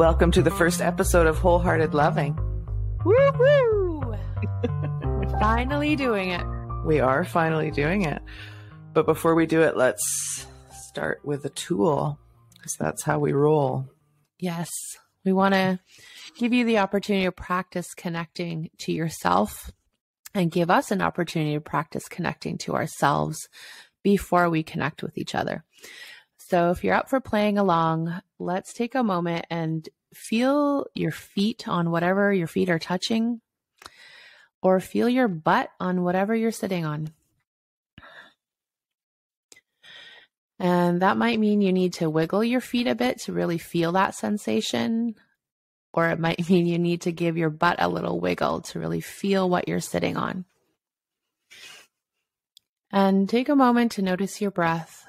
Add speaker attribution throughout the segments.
Speaker 1: Welcome to the first episode of Wholehearted Loving.
Speaker 2: Woo woo! We're finally doing it.
Speaker 1: We are finally doing it. But before we do it, let's start with a tool because that's how we roll.
Speaker 2: Yes, we want to give you the opportunity to practice connecting to yourself and give us an opportunity to practice connecting to ourselves before we connect with each other. So if you're up for playing along, let's take a moment and feel your feet on whatever your feet are touching, or feel your butt on whatever you're sitting on. And that might mean you need to wiggle your feet a bit to really feel that sensation. Or it might mean you need to give your butt a little wiggle to really feel what you're sitting on. And take a moment to notice your breath.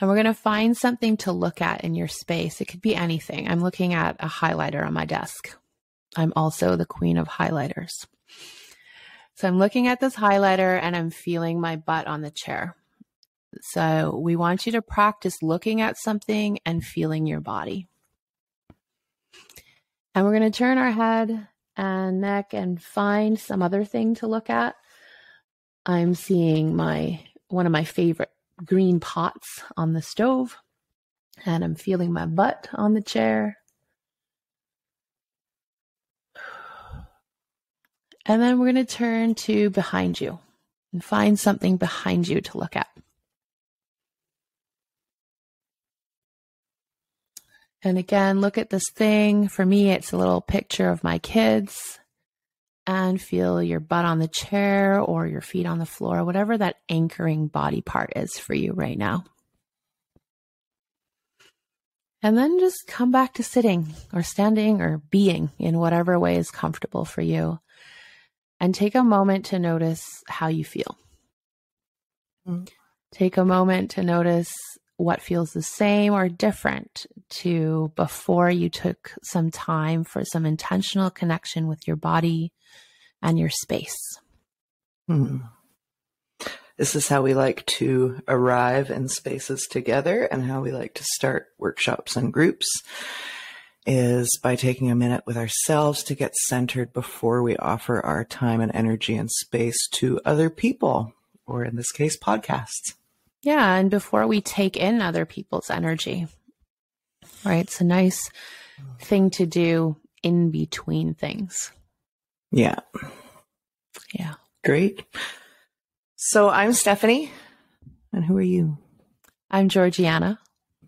Speaker 2: And we're going to find something to look at in your space. It could be anything. I'm looking at a highlighter on my desk. I'm also the queen of highlighters. So I'm looking at this highlighter and I'm feeling my butt on the chair. So we want you to practice looking at something and feeling your body. And we're going to turn our head and neck and find some other thing to look at. I'm seeing my one of my favorite green pots on the stove and I'm feeling my butt on the chair. And then we're going to turn to behind you and find something behind you to look at. And again, look at this thing. For me, it's a little picture of my kids. And feel your butt on the chair or your feet on the floor, whatever that anchoring body part is for you right now. And then just come back to sitting or standing or being in whatever way is comfortable for you. And take a moment to notice how you feel. Mm. Take a moment to notice what feels the same or different to before you took some time for some intentional connection with your body and your space.
Speaker 1: Hmm. This is how we like to arrive in spaces together and how we like to start workshops and groups is by taking a minute with ourselves to get centered before we offer our time and energy and space to other people, or in this case, podcasts.
Speaker 2: Yeah. And before we take in other people's energy, right? It's a nice thing to do in between things.
Speaker 1: Yeah.
Speaker 2: Yeah.
Speaker 1: Great. So I'm Stephanie. And who are you?
Speaker 2: I'm Georgianna.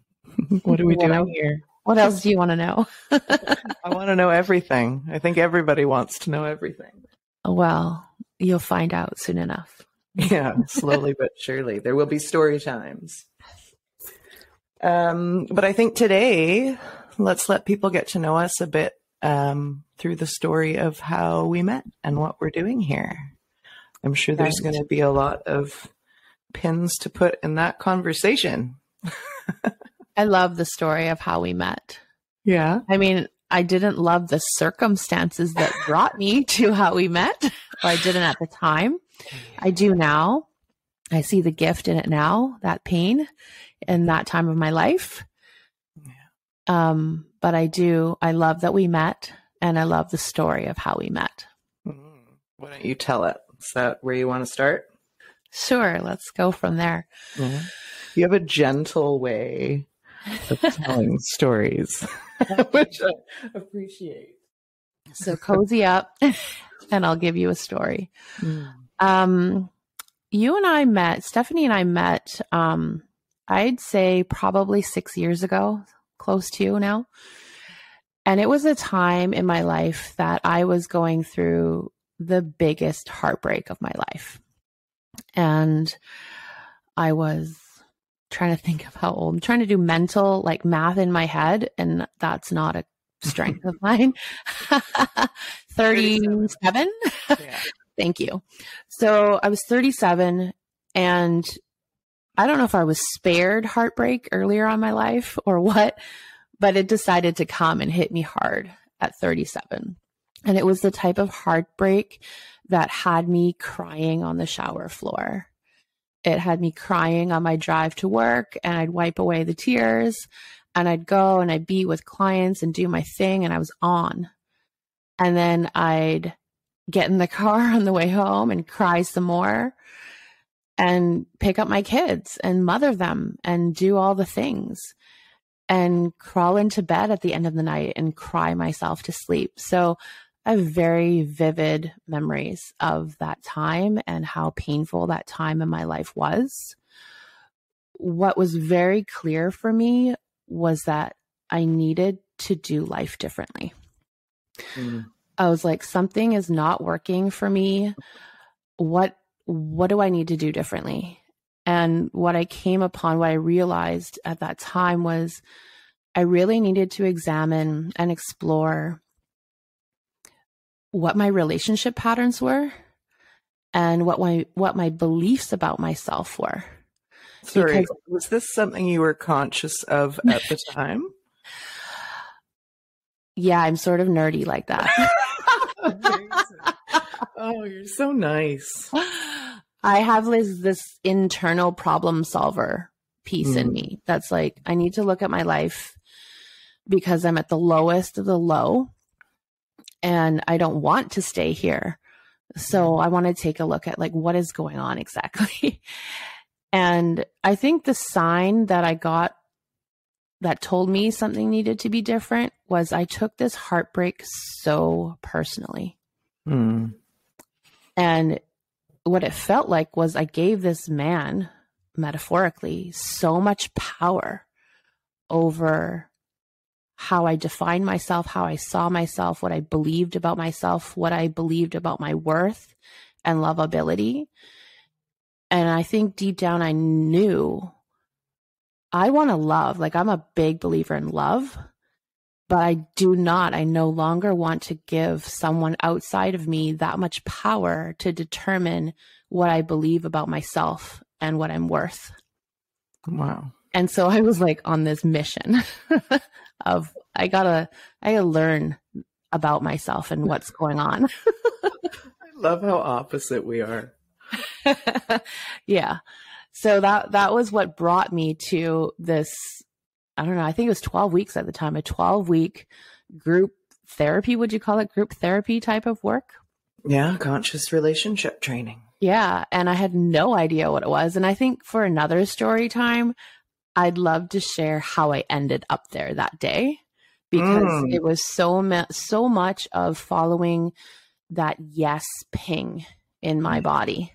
Speaker 1: what are we doing here?
Speaker 2: What else do you want to know?
Speaker 1: I want to know everything. I think everybody wants to know everything.
Speaker 2: Well, you'll find out soon enough.
Speaker 1: yeah, slowly but surely. There will be story times. Um, but I think today, let's let people get to know us a bit um, through the story of how we met and what we're doing here. I'm sure there's right. going to be a lot of pins to put in that conversation.
Speaker 2: I love the story of how we met.
Speaker 1: Yeah.
Speaker 2: I mean, I didn't love the circumstances that brought me to how we met, or I didn't at the time. I do now. I see the gift in it now, that pain in that time of my life. Um, but I do, I love that we met and I love the story of how we met.
Speaker 1: Mm-hmm. Why don't you tell it? Is that where you want to start?
Speaker 2: Sure, let's go from there.
Speaker 1: Mm-hmm. You have a gentle way of telling stories, which I appreciate.
Speaker 2: So cozy up and I'll give you a story. Mm. Um, you and I met, Stephanie and I met, um, I'd say probably six years ago, close to you now. And it was a time in my life that I was going through the biggest heartbreak of my life. And I was trying to think of how old I'm trying to do mental like math in my head, and that's not a strength of mine. 37. Yeah. Thank you. So I was 37 and I don't know if I was spared heartbreak earlier on my life or what, but it decided to come and hit me hard at 37. And it was the type of heartbreak that had me crying on the shower floor. It had me crying on my drive to work and I'd wipe away the tears and I'd go and I'd be with clients and do my thing and I was on. And then I'd get in the car on the way home and cry some more and pick up my kids and mother them and do all the things and crawl into bed at the end of the night and cry myself to sleep. So I have very vivid memories of that time and how painful that time in my life was. What was very clear for me was that I needed to do life differently. Mm. I was like, something is not working for me. What what do I need to do differently? And what I came upon, what I realized at that time was I really needed to examine and explore what my relationship patterns were and what my what my beliefs about myself were.
Speaker 1: Sorry, because, was this something you were conscious of at the time?
Speaker 2: Yeah, I'm sort of nerdy like that.
Speaker 1: oh, you're so nice.
Speaker 2: I have this this internal problem solver piece mm. in me that's like I need to look at my life because I'm at the lowest of the low and I don't want to stay here. So I want to take a look at like what is going on exactly. and I think the sign that I got that told me something needed to be different was I took this heartbreak so personally. Mm. And what it felt like was I gave this man, metaphorically, so much power over how I defined myself, how I saw myself, what I believed about myself, what I believed about my worth and lovability. And I think deep down I knew I want to love. Like I'm a big believer in love, but I do not, I no longer want to give someone outside of me that much power to determine what I believe about myself and what I'm worth.
Speaker 1: Wow.
Speaker 2: And so I was like on this mission of I gotta I gotta learn about myself and what's going on.
Speaker 1: I love how opposite we are.
Speaker 2: yeah. So that that was what brought me to this I don't know, I think it was 12 weeks at the time, a 12 week group therapy, would you call it group therapy type of work?
Speaker 1: Yeah, conscious relationship training.
Speaker 2: Yeah, and I had no idea what it was. And I think for another story time, I'd love to share how I ended up there that day because mm. it was so so much of following that yes ping in my body.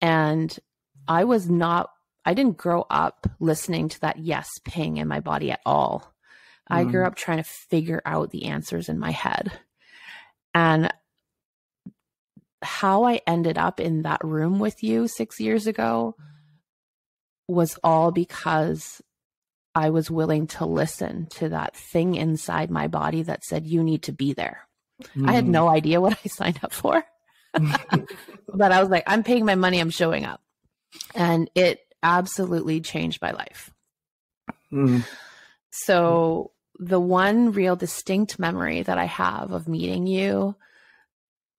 Speaker 2: And I was not I didn't grow up listening to that yes ping in my body at all. Mm. I grew mm. up trying to figure out the answers in my head. And how I ended up in that room with you 6 years ago was all because I was willing to listen to that thing inside my body that said, you need to be there. Mm. I had no mm. idea what I signed up for, but I was like, I'm paying my money, I'm showing up. And it absolutely changed my life. Mm. So, the one real distinct memory that I have of meeting you,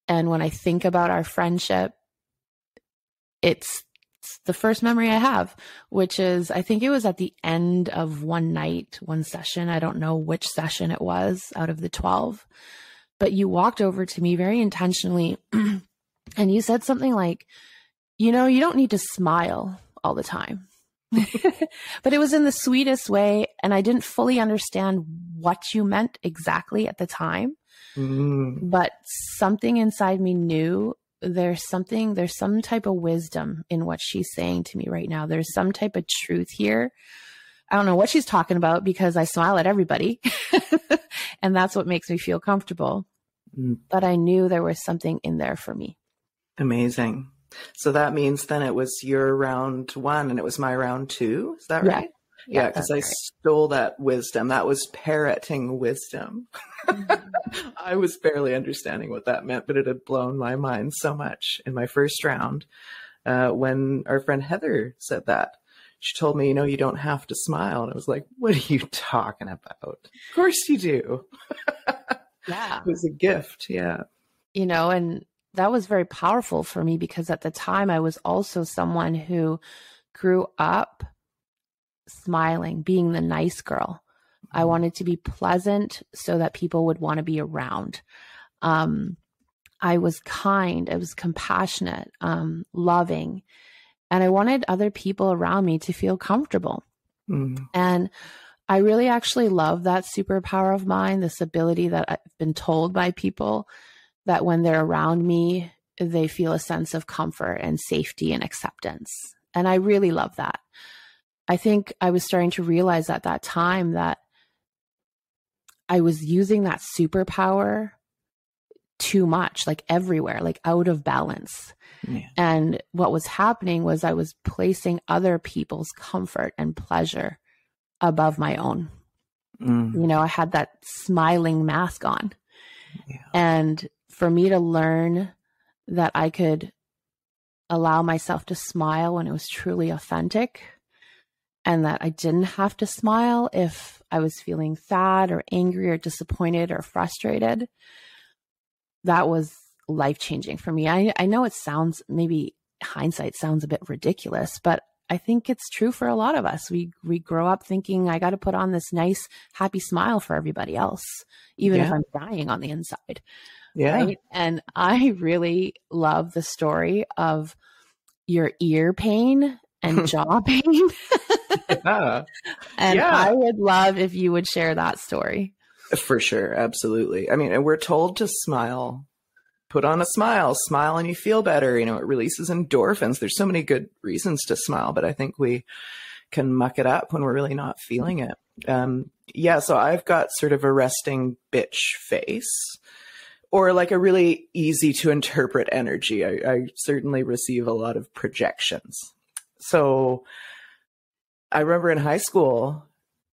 Speaker 2: and when I think about our friendship, it's the first memory I have, which is I think it was at the end of one night, one session. I don't know which session it was out of the 12, but you walked over to me very intentionally and you said something like, You know, you don't need to smile all the time. but it was in the sweetest way. And I didn't fully understand what you meant exactly at the time. Mm. But something inside me knew there's something, there's some type of wisdom in what she's saying to me right now. There's some type of truth here. I don't know what she's talking about because I smile at everybody. and that's what makes me feel comfortable. Mm. But I knew there was something in there for me.
Speaker 1: Amazing. So that means then it was your round one and it was my round two. Is that right? Yeah, because yeah, I right. stole that wisdom. That was parroting wisdom. Mm-hmm. I was barely understanding what that meant, but it had blown my mind so much in my first round uh, when our friend Heather said that. She told me, you know, you don't have to smile. And I was like, what are you talking about? Of course you do.
Speaker 2: yeah.
Speaker 1: it was a gift. Yeah.
Speaker 2: You know, and that was very powerful for me because at the time I was also someone who grew up smiling, being the nice girl. I
Speaker 1: Mm-hmm.
Speaker 2: wanted to be pleasant so that people would want to be around. Um, I was kind, I was compassionate, um, loving, and I wanted other people around me to feel comfortable.
Speaker 1: Mm.
Speaker 2: And I really actually love that superpower of mine, this ability that I've been told by people that when they're around me, they feel a sense of comfort and safety and acceptance. And I really love that. I think I was starting to realize at that time that I was using that superpower too much, like everywhere, like out of balance.
Speaker 1: Yeah.
Speaker 2: And what was happening was I was placing other people's comfort and pleasure above my own.
Speaker 1: Mm.
Speaker 2: You know, I had that smiling mask on.
Speaker 1: Yeah.
Speaker 2: And for me to learn that I could allow myself to smile when it was truly authentic and that I didn't have to smile if I was feeling sad or angry or disappointed or frustrated, that was life changing for me. I, I know it sounds maybe hindsight sounds a bit ridiculous, but I think it's true for a lot of us. We we grow up thinking I got to put on this nice happy smile for everybody else, even if I'm dying on the inside
Speaker 1: Yeah.
Speaker 2: right? And I really love the story of your ear pain and jaw pain.
Speaker 1: Yeah.
Speaker 2: and
Speaker 1: Yeah.
Speaker 2: I would love if you would share that story.
Speaker 1: For sure. Absolutely. I mean, and we're told to smile. Put on a smile, smile and you feel better. You know, it releases endorphins. There's so many good reasons to smile, but I think we can muck it up when we're really not feeling it. Um, yeah, so I've got sort of a resting bitch face or like a really easy to interpret energy. I, I certainly receive a lot of projections. So I remember in high school,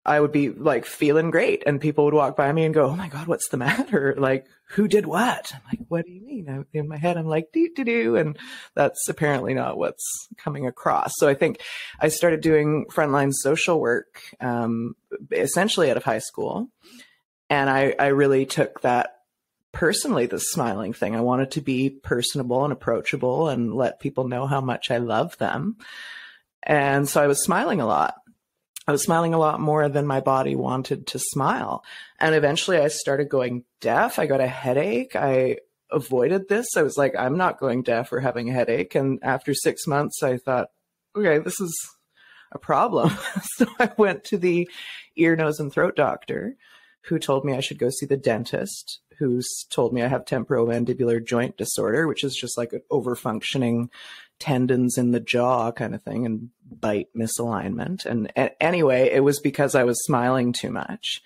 Speaker 1: I would be like feeling great, and people would walk by me and go, "Oh my god, what's the matter? Like, who did what?" I'm like, "What do you mean?" In my head, I'm like, "Do do do," and that's apparently not what's coming across. So I think I started doing frontline social work, um, essentially out of high school, and I I really took that personally the smiling thing. I wanted to be personable and approachable and let people know how much I love them. And so I was smiling a lot. I was smiling a lot more than my body wanted to smile. And eventually I started going deaf. I got a headache. I avoided this. I was like, I'm not going deaf or having a headache. And after six months, I thought, okay, this is a problem. so I went to the ear, nose, and throat doctor who told me I should go see the dentist, who's told me I have temporomandibular joint disorder, which is just like an overfunctioning tendons in the jaw kind of thing and bite misalignment. And a- anyway, it was because I was smiling too much.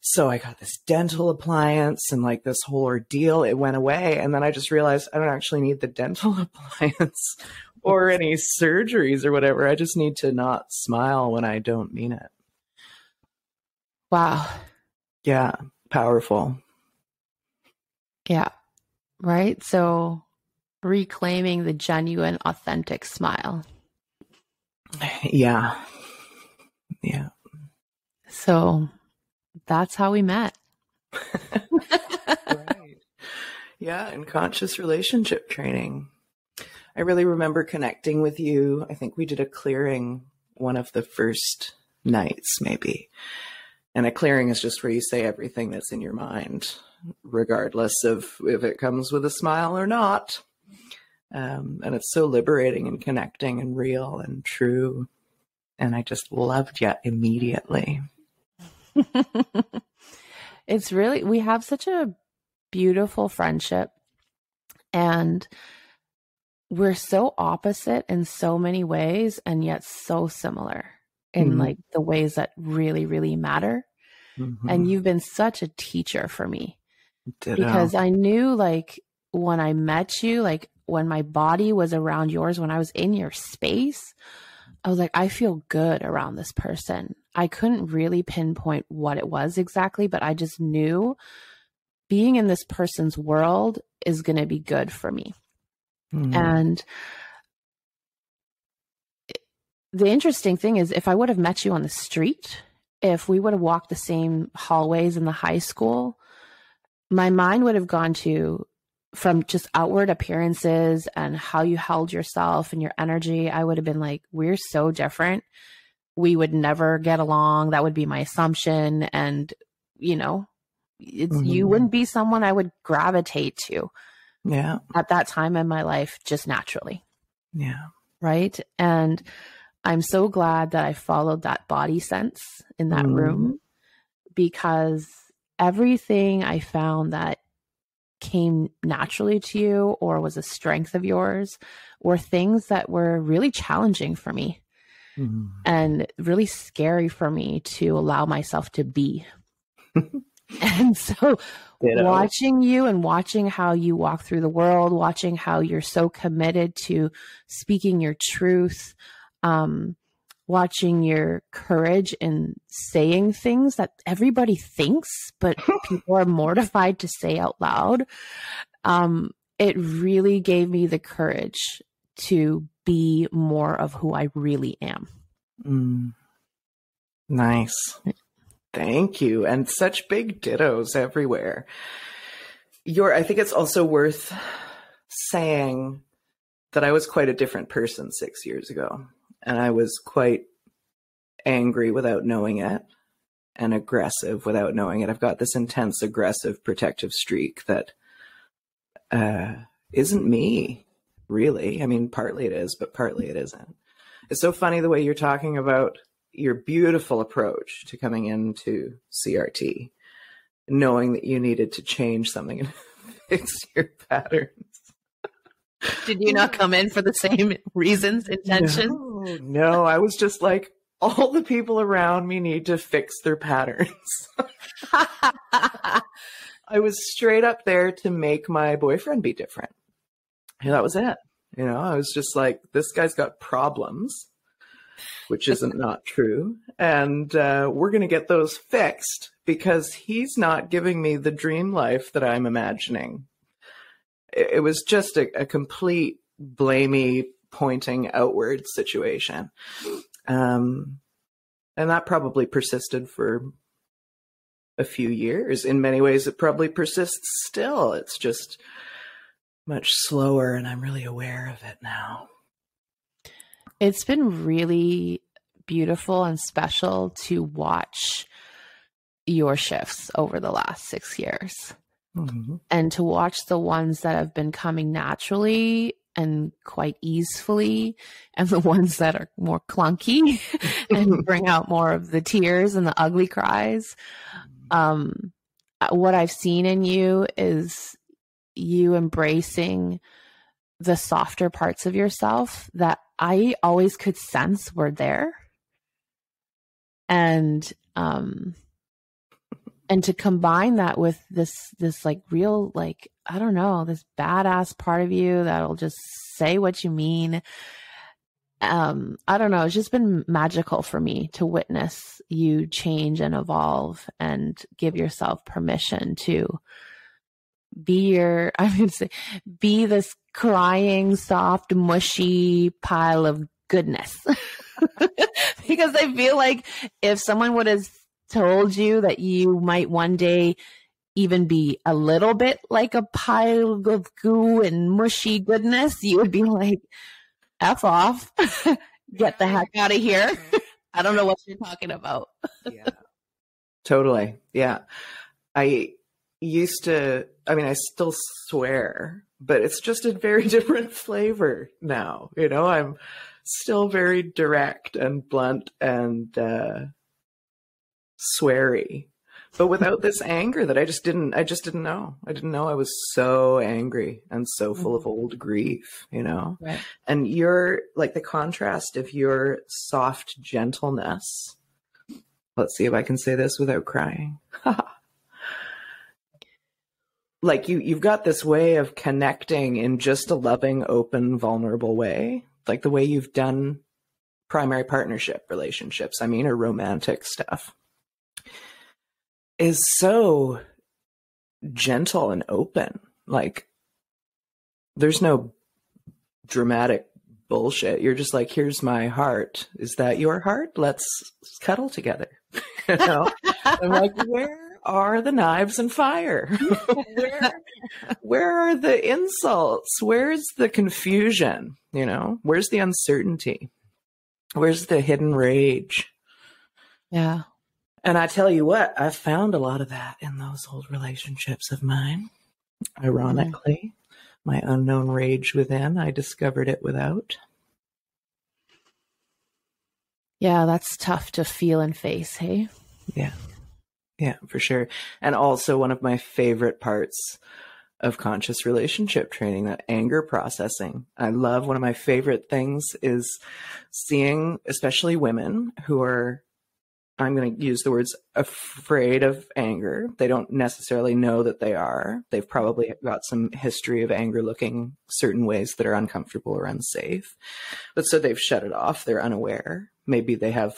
Speaker 1: So I got this dental appliance and like this whole ordeal. It went away. And then I just realized I don't actually need the dental appliance or any surgeries or whatever. I just need to not smile when I don't mean it.
Speaker 2: Wow.
Speaker 1: Yeah. Powerful.
Speaker 2: Yeah. Right. So reclaiming the genuine, authentic smile.
Speaker 1: Yeah. Yeah.
Speaker 2: So that's how we met.
Speaker 1: right. Yeah, and conscious relationship training. I really remember connecting with you. I think we did a clearing one of the first nights, maybe. And a clearing is just where you say everything that's in your mind, regardless of if it comes with a smile or not. Um, and it's so liberating and connecting and real and true. And I just loved you immediately.
Speaker 2: it's really, we have such a beautiful friendship and we're so opposite in so many ways and yet so similar in
Speaker 1: Mhm.
Speaker 2: like the ways that really, really matter.
Speaker 1: Mhm.
Speaker 2: And you've been such a teacher for me
Speaker 1: Ditto.
Speaker 2: because I knew like when I met you, like when my body was around yours, when I was in your space, I was like, I feel good around this person. I couldn't really pinpoint what it was exactly, but I just knew being in this person's world is going to be good for me.
Speaker 1: Mhm.
Speaker 2: And the interesting thing is, if I would have met you on the street, if we would have walked the same hallways in the high school, my mind would have gone to from just outward appearances and how you held yourself and your energy. I would have been like, we're so different. we would never get along. That would be my assumption. And, you know, mm-hmm. you wouldn't be someone I would gravitate to.
Speaker 1: Yeah.
Speaker 2: At that time in my life, just naturally.
Speaker 1: Yeah.
Speaker 2: Right. And I'm so glad that I followed that body sense in that mm. room because everything I found that came naturally to you or was a strength of yours were things that were really challenging for me mm-hmm. and really scary for me to allow myself to be. and so watching you and watching how you walk through the world, watching how you're so committed to speaking your truth, um, watching your courage in saying things that everybody thinks, but people are mortified to say out loud. Um, it really gave me the courage to be more of who I really am.
Speaker 1: Mm. Nice. Thank you. And such big dittos everywhere. Your, I think it's also worth saying that I was quite a different person six years ago. And I was quite angry without knowing it and aggressive without knowing it. I've got this intense, aggressive, protective streak that uh, not me, really. I mean, partly it is, but partly it isn't. It's so funny the way you're talking about your beautiful approach to coming into CRT, knowing that you needed to change something and fix your patterns.
Speaker 2: Did you not come in for the same reasons, intentions?
Speaker 1: No, no, I was just like, all the people around me need to fix their patterns. I was straight up there to make my boyfriend be different. And that was it. You know, I was just like, this guy's got problems, which isn't not true. And uh, we're going to get those fixed because he's not giving me the dream life that I'm imagining. It, it was just a, a complete blamey, pointing outward situation. Um, and that probably persisted for a few years. In many ways, it probably persists still. It's just much slower and I'm really aware of it now.
Speaker 2: It's been really beautiful and special to watch your shifts over the last six years mm-hmm. and to watch the ones that have been coming naturally and quite easily and the ones that are more clunky and bring out more of the tears and the ugly cries um, what i've seen in you is you embracing the softer parts of yourself that I always could sense were there. And um and to combine that with this this like real like I don't know, this badass part of you that'll just say what you mean. Um I don't know, it's just been magical for me to witness you change and evolve and give yourself permission to be your, I would say, be this crying, soft, mushy pile of goodness. because I feel like if someone would have told you that you might one day even be a little bit like a pile of goo and mushy goodness, you would be like, F off, get the heck out of here. I don't know what you're talking about.
Speaker 1: yeah. Totally. Yeah. I used to, I mean, I still swear, but it's just a very different flavor now. You know, I'm still very direct and blunt and uh, sweary, but without this anger that I just didn't, I just didn't know. I didn't know I was so angry and so full mm-hmm. of old grief, you know?
Speaker 2: Right.
Speaker 1: And you're like the contrast of your soft gentleness. Let's see if I can say this without crying. like you you've got this way of connecting in just a loving open vulnerable way like the way you've done primary partnership relationships i mean or romantic stuff is so gentle and open like there's no dramatic bullshit you're just like here's my heart is that your heart let's cuddle together you know i'm like where are the knives and fire? where, where are the insults? Where's the confusion? You know, where's the uncertainty? Where's the hidden rage?
Speaker 2: Yeah.
Speaker 1: And I tell you what, I found a lot of that in those old relationships of mine. Ironically, mm-hmm. my unknown rage within, I discovered it without.
Speaker 2: Yeah, that's tough to feel and face, hey?
Speaker 1: Yeah. Yeah, for sure. And also one of my favorite parts of conscious relationship training, that anger processing. I love one of my favorite things is seeing, especially women who are, I'm going to use the words afraid of anger. They don't necessarily know that they are. They've probably got some history of anger looking certain ways that are uncomfortable or unsafe. But so they've shut it off. They're unaware. Maybe they have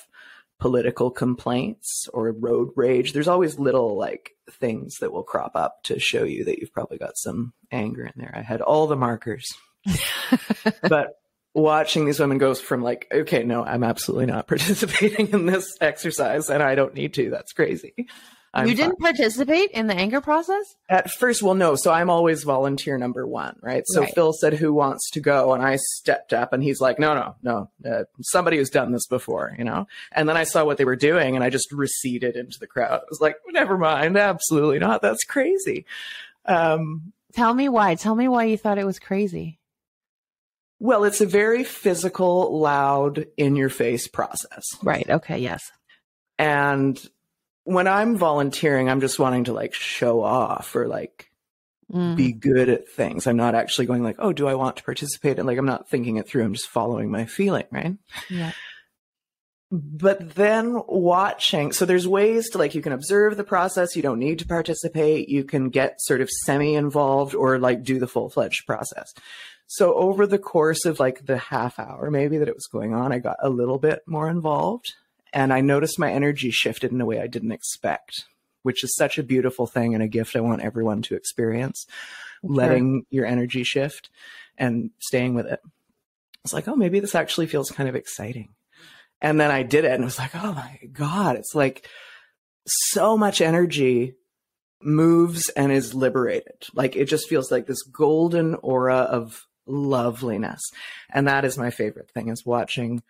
Speaker 1: political complaints or road rage. There's always little like things that will crop up to show you that you've probably got some anger in there. I had all the markers. but watching these women go from like, okay, no, I'm absolutely not participating in this exercise and I don't need to. That's crazy.
Speaker 2: I'm you didn't fine. participate in the anger process?
Speaker 1: At first, well, no. So I'm always volunteer number one, right? So right. Phil said, who wants to go? And I stepped up and he's like, no, no, no, uh, somebody who's done this before, you know? And then I saw what they were doing and I just receded into the crowd. I was like, never mind. Absolutely not. That's crazy. Um,
Speaker 2: Tell me why. Tell me why you thought it was crazy.
Speaker 1: Well, it's a very physical, loud, in your face process.
Speaker 2: Right. Okay. Yes.
Speaker 1: And when I'm volunteering, I'm just wanting to like show off or like mm. be good at things. I'm not actually going like, oh, do I want to participate? And like, I'm not thinking it through. I'm just following my feeling, right?
Speaker 2: Yeah.
Speaker 1: But then watching, so there's ways to like, you can observe the process. You don't need to participate. You can get sort of semi involved or like do the full fledged process. So over the course of like the half hour maybe that it was going on, I got a little bit more involved and I noticed my energy shifted in a way I didn't expect, which is such a beautiful thing and a gift I want everyone to experience. Sure. Letting your energy shift and staying with it. It's like, oh, maybe this actually feels kind of exciting. And then I did it and it was like, oh my God, it's like so much energy moves and is liberated. Like it just feels like this golden aura of loveliness. And that is my favorite thing is watching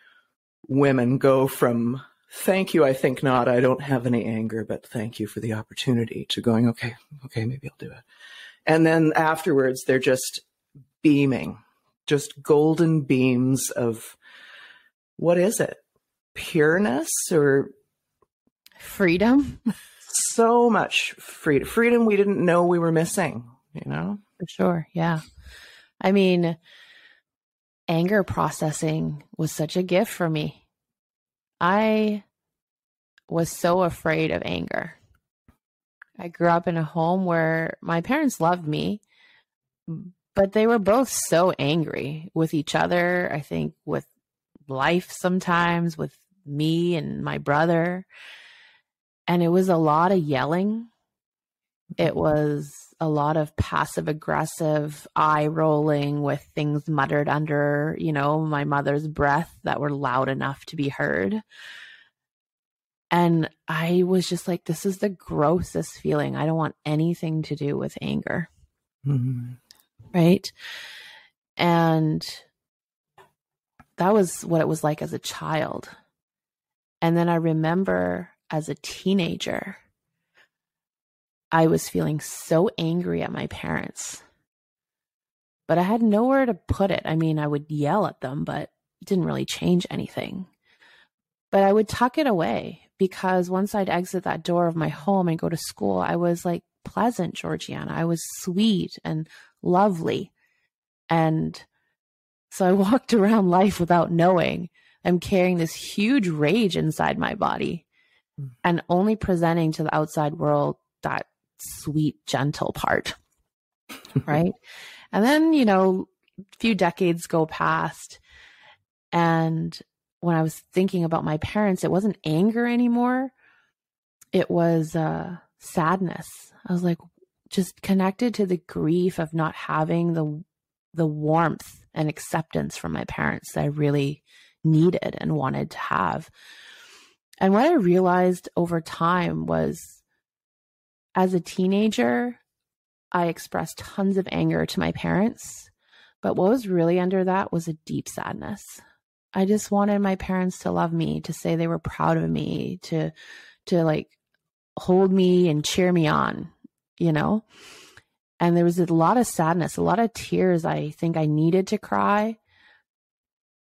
Speaker 1: women go from thank you, I think not, I don't have any anger, but thank you for the opportunity to going, okay, okay, maybe I'll do it. And then afterwards, they're just beaming, just golden beams of what is it? Pureness or
Speaker 2: freedom?
Speaker 1: so much freedom. Freedom we didn't know we were missing, you know?
Speaker 2: For sure. Yeah. I mean, anger processing was such a gift for me. I was so afraid of anger. I grew up in a home where my parents loved me, but they were both so angry with each other. I think with life sometimes, with me and my brother. And it was a lot of yelling. It was a lot of passive aggressive eye rolling with things muttered under, you know, my mother's breath that were loud enough to be heard. And I was just like, this is the grossest feeling. I don't want anything to do with anger. Mm-hmm. Right. And that was what it was like as a child. And then I remember as a teenager, I was feeling so angry at my parents. But I had nowhere to put it. I mean, I would yell at them, but it didn't really change anything. But I would tuck it away because once I'd exit that door of my home and go to school, I was like pleasant, Georgianna. I was sweet and lovely. And so I walked around life without knowing I'm carrying this huge rage inside my body mm. and only presenting to the outside world that sweet, gentle part. right. And then, you know, a few decades go past. And when I was thinking about my parents, it wasn't anger anymore. It was uh, sadness. I was like, just connected to the grief of not having the the warmth and acceptance from my parents that I really needed and wanted to have. And what I realized over time was as a teenager, I expressed tons of anger to my parents. But what was really under that was a deep sadness. I just wanted my parents to love me, to say they were proud of me, to to like hold me and cheer me on, you know? And there was a lot of sadness, a lot of tears I think I needed to cry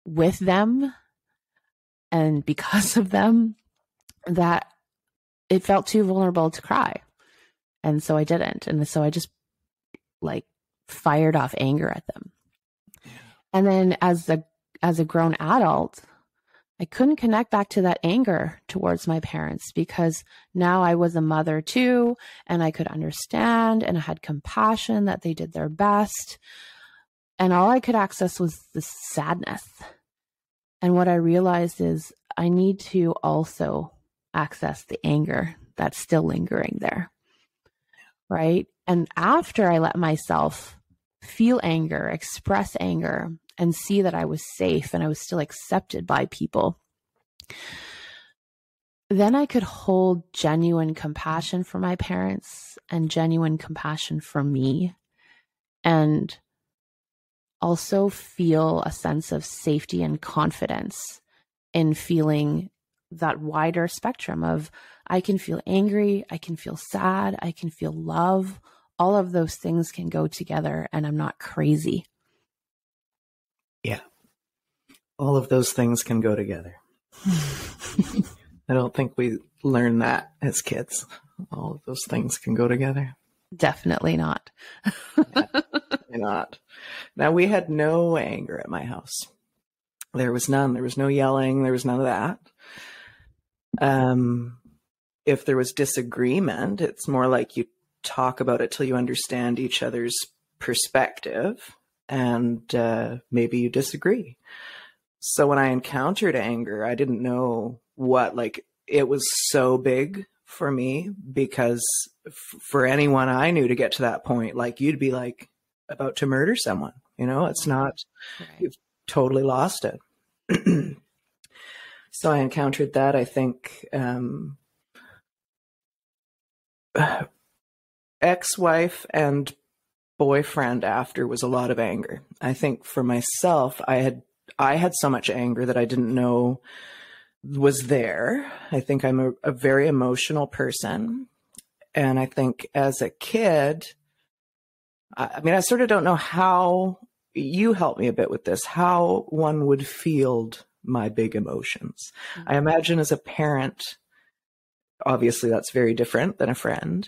Speaker 2: with them and because of them that it felt too vulnerable to cry. And so I didn't. And so I just like fired off anger at them. And then as a as a grown adult, I couldn't connect back to that anger towards my parents because now I was a mother too, and I could understand and I had compassion that they did their best. And all I could access was the sadness. And what I realized is I need to also access the anger that's still lingering there. Right. And after I let myself feel anger, express anger, and see that I was safe and I was still accepted by people, then I could hold genuine compassion for my parents and genuine compassion for me and also feel a sense of safety and confidence in feeling that wider spectrum of I can feel angry, I can feel sad, I can feel love. All of those things can go together and I'm not crazy.
Speaker 1: Yeah. All of those things can go together. I don't think we learn that as kids. All of those things can go together.
Speaker 2: Definitely not.
Speaker 1: Definitely not. Now, we had no anger at my house. There was none. There was no yelling. There was none of that. Um, if there was disagreement, it's more like you talk about it till you understand each other's perspective and uh, maybe you disagree. So when I encountered anger, I didn't know what, like, it was so big for me because f- for anyone I knew to get to that point, like, you'd be like about to murder someone. You know, it's not, right. you've totally lost it. so I encountered that. I think um, ex wife and boyfriend after was a lot of anger. I think for myself, I had I had so much anger that I didn't know was there. I think I'm a, a very emotional person. And I think as a kid, I, I mean, I sort of don't know how you help me a bit with this, how one would field my big emotions. Mm-hmm. I imagine as a parent, obviously that's very different than a friend.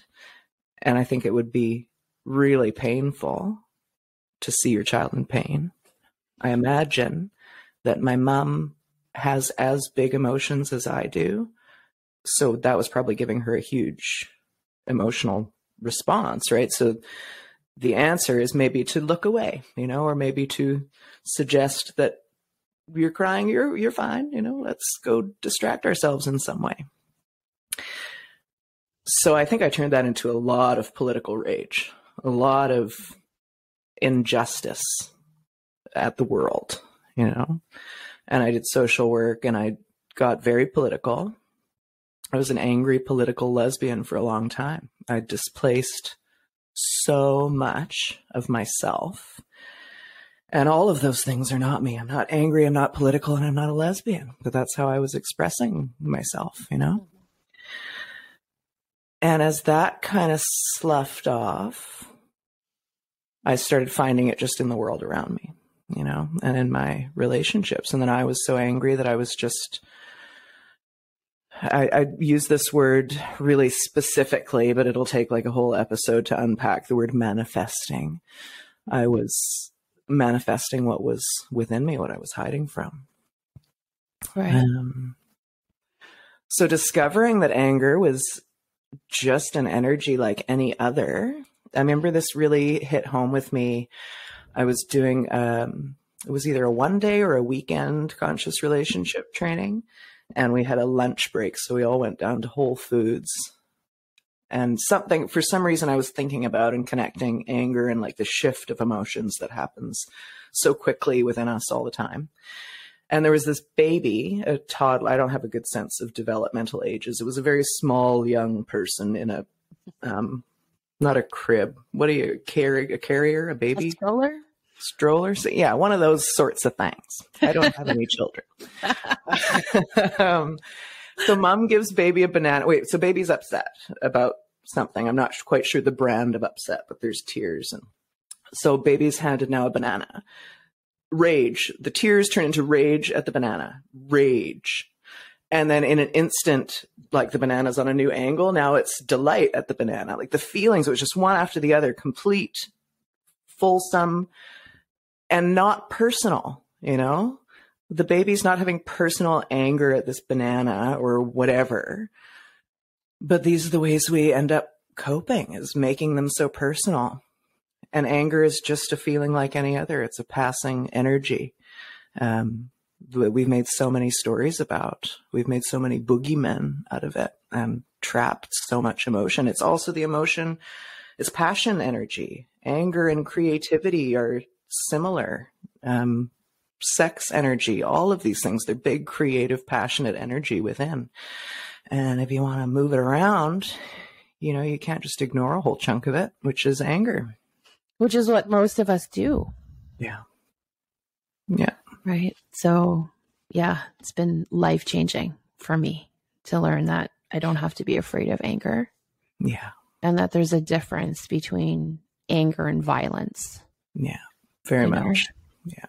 Speaker 1: And I think it would be really painful to see your child in pain. I imagine that my mom has as big emotions as I do. So that was probably giving her a huge emotional response, right? So the answer is maybe to look away, you know, or maybe to suggest that you're crying, you're you're fine, you know, let's go distract ourselves in some way. So I think I turned that into a lot of political rage, a lot of injustice at the world, you know. And I did social work and I got very political. I was an angry political lesbian for a long time. I displaced so much of myself. And all of those things are not me. I'm not angry, I'm not political, and I'm not a lesbian. But that's how I was expressing myself, you know? And as that kind of sloughed off, I started finding it just in the world around me, you know, and in my relationships. And then I was so angry that I was just I, I, use this word really specifically, but it'll take like a whole episode to unpack the word manifesting. I was manifesting what was within me, what I was hiding from.
Speaker 2: Right. Um,
Speaker 1: so discovering that anger was just an energy like any other. I remember this really hit home with me. I was doing, um, it was either a one day or a weekend conscious relationship training and we had a lunch break. So we all went down to Whole Foods. And something, for some reason, I was thinking about and connecting anger and like the shift of emotions that happens so quickly within us all the time. And there was this baby, a toddler. I don't have a good sense of developmental ages. It was a very small young person in a, um, not a crib. What are you carry a carrier, a baby?
Speaker 2: A stroller.
Speaker 1: stroller. So, yeah, one of those sorts of things. I don't have any children. um, so mom gives baby a banana. Wait, so baby's upset about something. I'm not quite sure the brand of upset, but there's tears. And so baby's handed now a banana. Rage. The tears turn into rage at the banana. Rage. And then in an instant, like the banana's on a new angle. Now it's delight at the banana. Like the feelings, it was just one after the other, complete, fulsome, and not personal, you know? The baby's not having personal anger at this banana or whatever. But these are the ways we end up coping is making them so personal. And anger is just a feeling like any other. It's a passing energy. Um, we've made so many stories about. We've made so many boogeymen out of it and trapped so much emotion. It's also the emotion, it's passion energy. Anger and creativity are similar. Um, sex energy, all of these things, they're big, creative, passionate energy within. And if you want to move it around, you know, you can't just ignore a whole chunk of it, which is anger.
Speaker 2: Which is what most of us do.
Speaker 1: Yeah. Yeah.
Speaker 2: Right. So, yeah, it's been life changing for me to learn that I don't have to be afraid of anger.
Speaker 1: Yeah.
Speaker 2: And that there's a difference between anger and violence.
Speaker 1: Yeah. Very much. Know? Yeah.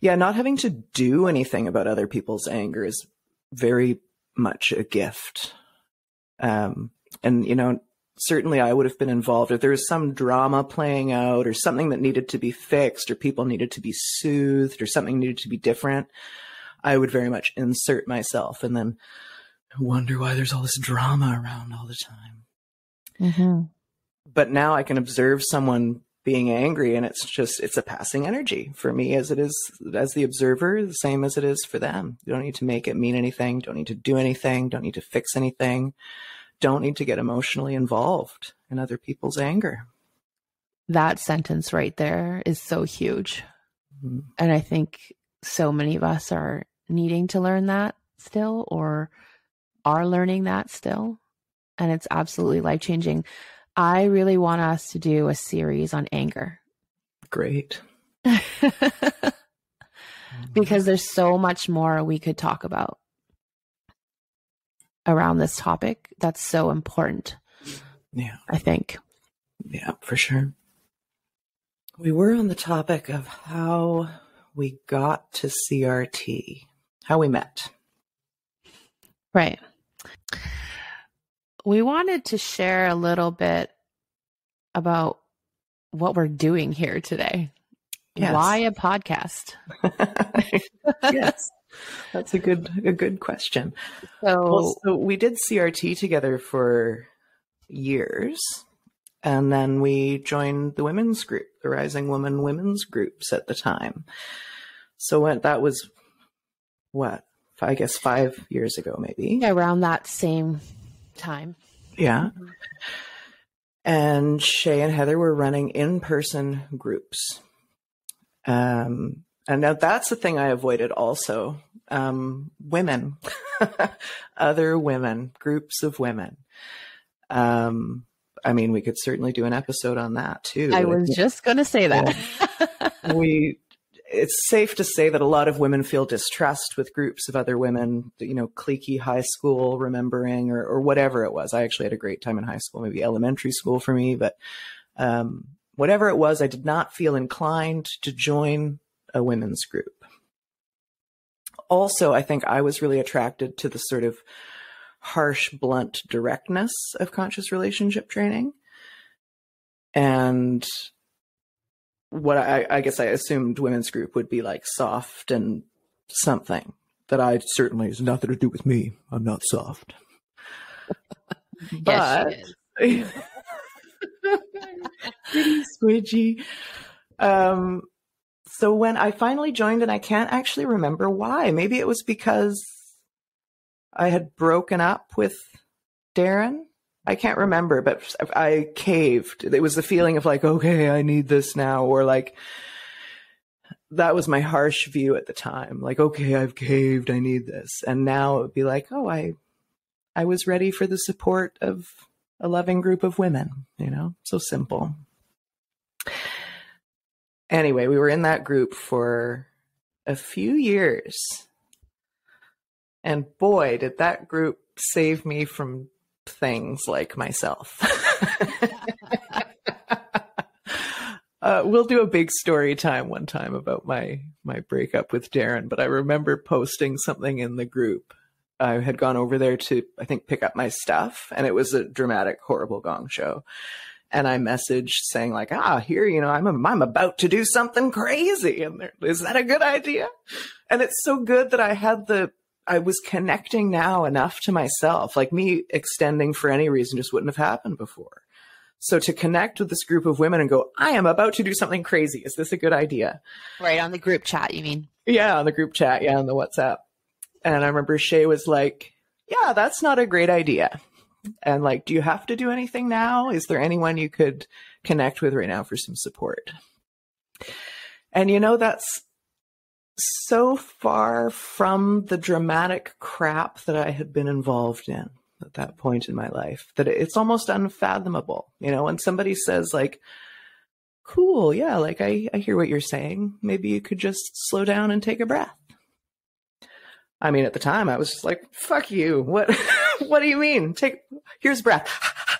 Speaker 1: Yeah. Not having to do anything about other people's anger is very much a gift. Um, and, you know, certainly I would have been involved if there was some drama playing out or something that needed to be fixed or people needed to be soothed or something needed to be different. I would very much insert myself and then wonder why there's all this drama around all the time. Mm-hmm. But now I can observe someone being angry and it's just it's a passing energy for me as it is as the observer the same as it is for them you don't need to make it mean anything don't need to do anything don't need to fix anything don't need to get emotionally involved in other people's anger
Speaker 2: that sentence right there is so huge mm-hmm. and i think so many of us are needing to learn that still or are learning that still and it's absolutely life changing I really want us to do a series on anger.
Speaker 1: Great.
Speaker 2: because there's so much more we could talk about around this topic that's so important.
Speaker 1: Yeah.
Speaker 2: I think.
Speaker 1: Yeah, for sure. We were on the topic of how we got to CRT, how we met.
Speaker 2: Right we wanted to share a little bit about what we're doing here today. Yes. Why a podcast?
Speaker 1: yes. That's a good a good question. So, well, so we did CRT together for years and then we joined the women's group, the Rising Woman women's groups at the time. So when, that was what? I guess 5 years ago maybe.
Speaker 2: Around that same time.
Speaker 1: Yeah. Mm-hmm. And Shay and Heather were running in person groups. Um, and now that's the thing I avoided also. Um, women, other women, groups of women. Um, I mean, we could certainly do an episode on that too.
Speaker 2: I was just going to say that.
Speaker 1: we it's safe to say that a lot of women feel distrust with groups of other women, you know, cliquey high school remembering or, or whatever it was. I actually had a great time in high school, maybe elementary school for me, but um, whatever it was, I did not feel inclined to join a women's group. Also, I think I was really attracted to the sort of harsh, blunt directness of conscious relationship training. And what I, I guess I assumed women's group would be like soft and something that I certainly has nothing to do with me. I'm not soft. but pretty squidgy. Um, so when I finally joined, and I can't actually remember why. Maybe it was because I had broken up with Darren I can't remember, but I caved. It was the feeling of like, okay, I need this now, or like, that was my harsh view at the time. Like, okay, I've caved, I need this. And now it would be like, oh, I, I was ready for the support of a loving group of women, you know, so simple. Anyway, we were in that group for a few years. And boy, did that group save me from things like myself. uh, we'll do a big story time one time about my my breakup with Darren, but I remember posting something in the group. I had gone over there to I think pick up my stuff, and it was a dramatic, horrible gong show. And I messaged saying like, ah, here, you know, I'm a, I'm about to do something crazy, and is that a good idea? And it's so good that I had the I was connecting now enough to myself. Like me extending for any reason just wouldn't have happened before. So to connect with this group of women and go, I am about to do something crazy. Is this a good idea?
Speaker 2: Right on the group chat, you mean?
Speaker 1: Yeah, on the group chat. Yeah, on the WhatsApp. And I remember Shay was like, Yeah, that's not a great idea. And like, do you have to do anything now? Is there anyone you could connect with right now for some support? And you know, that's so far from the dramatic crap that I had been involved in at that point in my life that it's almost unfathomable. You know, when somebody says like, cool, yeah, like I, I hear what you're saying. Maybe you could just slow down and take a breath. I mean, at the time I was just like, fuck you. What, what do you mean? Take, here's breath.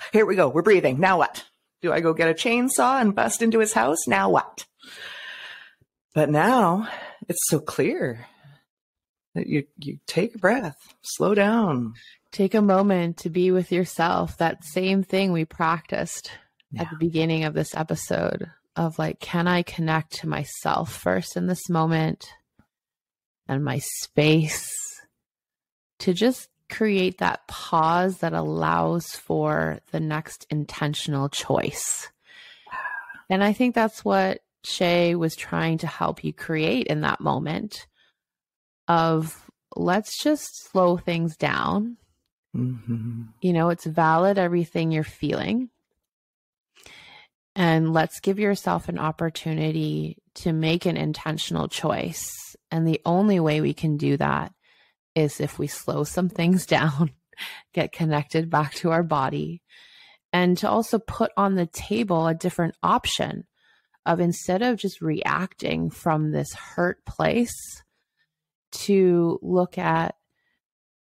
Speaker 1: Here we go. We're breathing. Now what? Do I go get a chainsaw and bust into his house? Now what? But now it's so clear that you you take a breath, slow down,
Speaker 2: take a moment to be with yourself. That same thing we practiced yeah. at the beginning of this episode of like, can I connect to myself first in this moment and my space to just create that pause that allows for the next intentional choice. And I think that's what Shay was trying to help you create in that moment of let's just slow things down. Mm-hmm. You know, it's valid everything you're feeling. And let's give yourself an opportunity to make an intentional choice. And the only way we can do that is if we slow some things down, get connected back to our body, and to also put on the table a different option of instead of just reacting from this hurt place to look at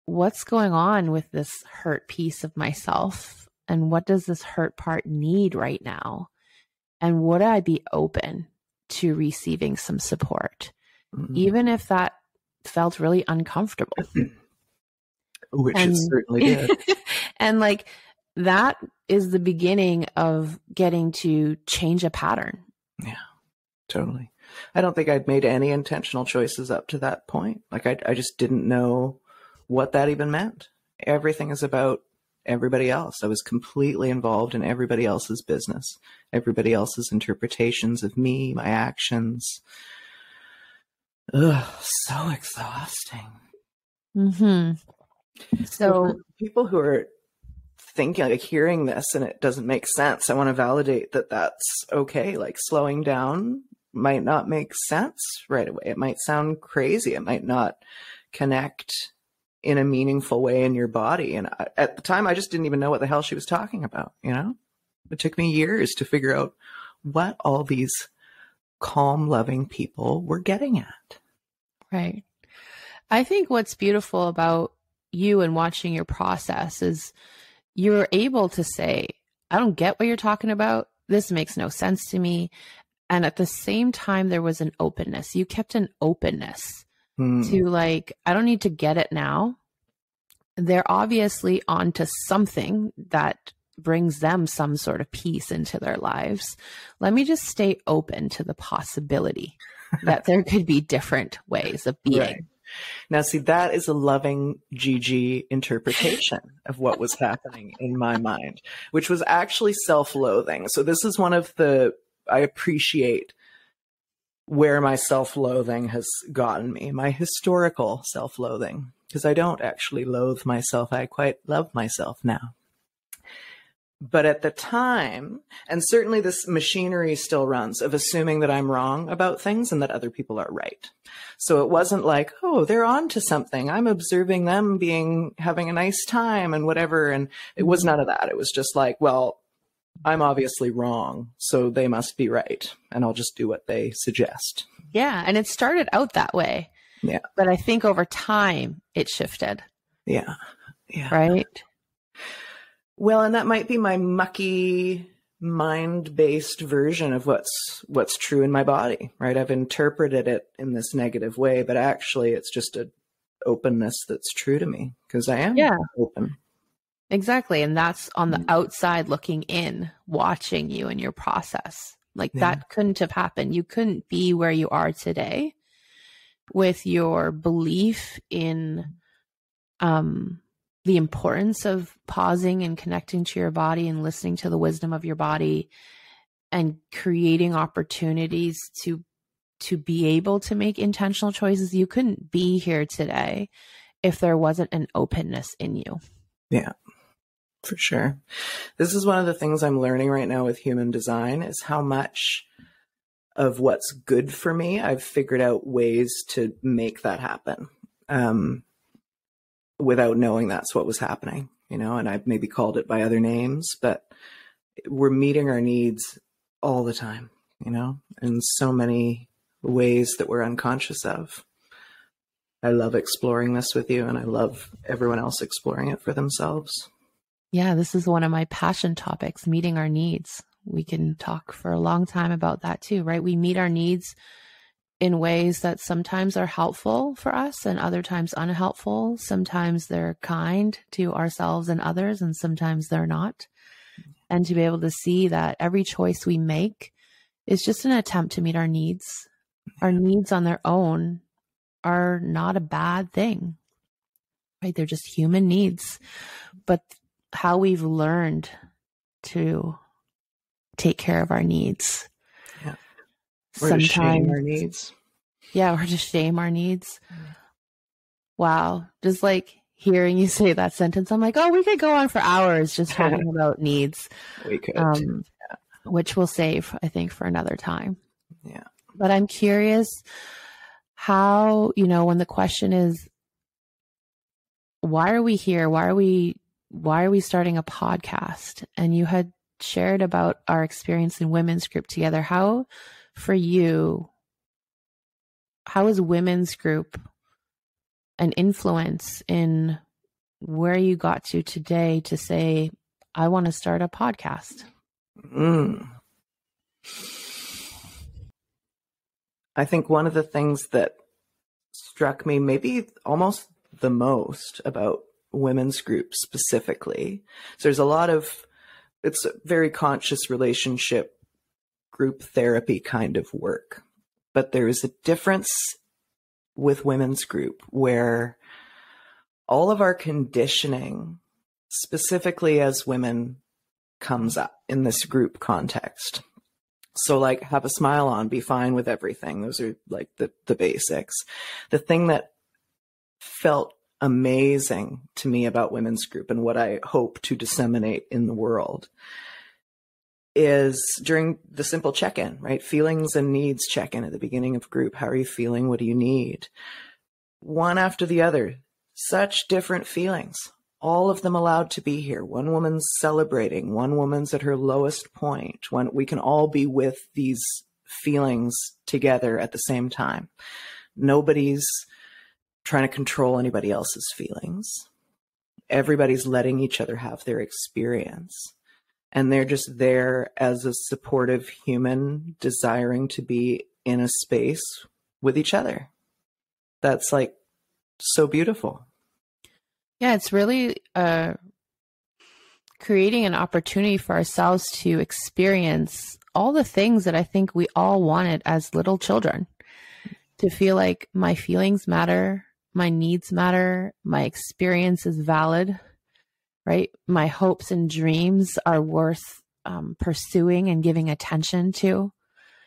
Speaker 2: what's going on with this hurt piece of myself and what does this hurt part need right now and would i be open to receiving some support mm-hmm. even if that felt really uncomfortable
Speaker 1: which and, it certainly did
Speaker 2: and like that is the beginning of getting to change a pattern
Speaker 1: yeah, totally. I don't think I'd made any intentional choices up to that point. Like I, I just didn't know what that even meant. Everything is about everybody else. I was completely involved in everybody else's business, everybody else's interpretations of me, my actions. Ugh, so exhausting.
Speaker 2: Mm-hmm.
Speaker 1: So people who are thinking like hearing this and it doesn't make sense i want to validate that that's okay like slowing down might not make sense right away it might sound crazy it might not connect in a meaningful way in your body and I, at the time i just didn't even know what the hell she was talking about you know it took me years to figure out what all these calm loving people were getting at
Speaker 2: right i think what's beautiful about you and watching your process is you're able to say, I don't get what you're talking about. This makes no sense to me. And at the same time, there was an openness. You kept an openness mm. to like, I don't need to get it now. They're obviously onto something that brings them some sort of peace into their lives. Let me just stay open to the possibility that there could be different ways of being. Right.
Speaker 1: Now, see, that is a loving Gigi interpretation of what was happening in my mind, which was actually self loathing. So, this is one of the, I appreciate where my self loathing has gotten me, my historical self loathing, because I don't actually loathe myself. I quite love myself now. But at the time, and certainly this machinery still runs of assuming that I'm wrong about things and that other people are right. So it wasn't like, oh, they're on to something. I'm observing them being, having a nice time and whatever. And it was none of that. It was just like, well, I'm obviously wrong, so they must be right, and I'll just do what they suggest.
Speaker 2: Yeah, and it started out that way.
Speaker 1: Yeah.
Speaker 2: But I think over time it shifted.
Speaker 1: Yeah. Yeah.
Speaker 2: Right?
Speaker 1: Well, and that might be my mucky mind-based version of what's what's true in my body, right? I've interpreted it in this negative way, but actually it's just a openness that's true to me because I am
Speaker 2: Yeah.
Speaker 1: open.
Speaker 2: Exactly. And that's on the
Speaker 1: Mm.
Speaker 2: outside looking in, watching you and your process. Like
Speaker 1: Yeah.
Speaker 2: that couldn't have happened. You couldn't be where you are today with your belief in um the importance of pausing and connecting to your body and listening to the wisdom of your body and creating opportunities to to be able to make intentional choices. You couldn't be here today if there wasn't an openness in you. Yeah.
Speaker 1: For sure. This is one of the things I'm learning right now with human design is how much of what's good for me, I've figured out ways to make that happen. Um, without knowing that's what was happening, you know, and I've maybe called it by other names, but we're meeting our needs all the time, you know, in so many ways that we're unconscious of. I love exploring this with you and I love everyone else exploring it for themselves.
Speaker 2: Yeah, this is one of my passion topics, meeting our needs. We can talk for a long time about that too, right? We meet our needs in ways that sometimes are helpful for us and other times unhelpful. Sometimes they're kind to ourselves and others, and sometimes they're not. And to be able to see that every choice we make is just an attempt to meet our needs. Our needs on their own are not a bad thing, right? They're just human needs. But how we've learned to take care of our needs.
Speaker 1: Yeah. Or to shame our needs.
Speaker 2: Yeah, or to shame our needs. Wow. Just like hearing you say that sentence, I'm like, oh, we could go on for hours just talking about needs,
Speaker 1: We could.
Speaker 2: um, which we'll save, I think, for another time.
Speaker 1: yeah.
Speaker 2: But I'm curious how, you know, when the question is, why are we here? Why are we, why are we starting a podcast? And you had shared about our experience in women's group together. How, for you, how is women's group an influence in where you got to today to say, I want to start a podcast?
Speaker 1: Mm. I think one of the things that struck me maybe almost the most about women's groups specifically. So there's a lot of it's a very conscious relationship group therapy kind of work. But there is a difference with women's group where all of our conditioning specifically as women comes up in this group context. So like have a smile on, be fine with everything. Those are like the, the basics. The thing that felt amazing to me about women's group and what I hope to disseminate in the world is during the simple check-in, right? Feelings and needs check-in at the beginning of group. How are you feeling? What do you need? One after the other, such different feelings all of them allowed to be here. One woman's celebrating, one woman's at her lowest point. When we can all be with these feelings together at the same time. Nobody's trying to control anybody else's feelings. Everybody's letting each other have their experience. And they're just there as a supportive human desiring to be in a space with each other. That's like so beautiful.
Speaker 2: Yeah, it's really uh, creating an opportunity for ourselves to experience all the things that I think we all wanted as little children. To feel like my feelings matter, my needs matter, my experience is valid, right? My hopes and dreams are worth um, pursuing and giving attention to.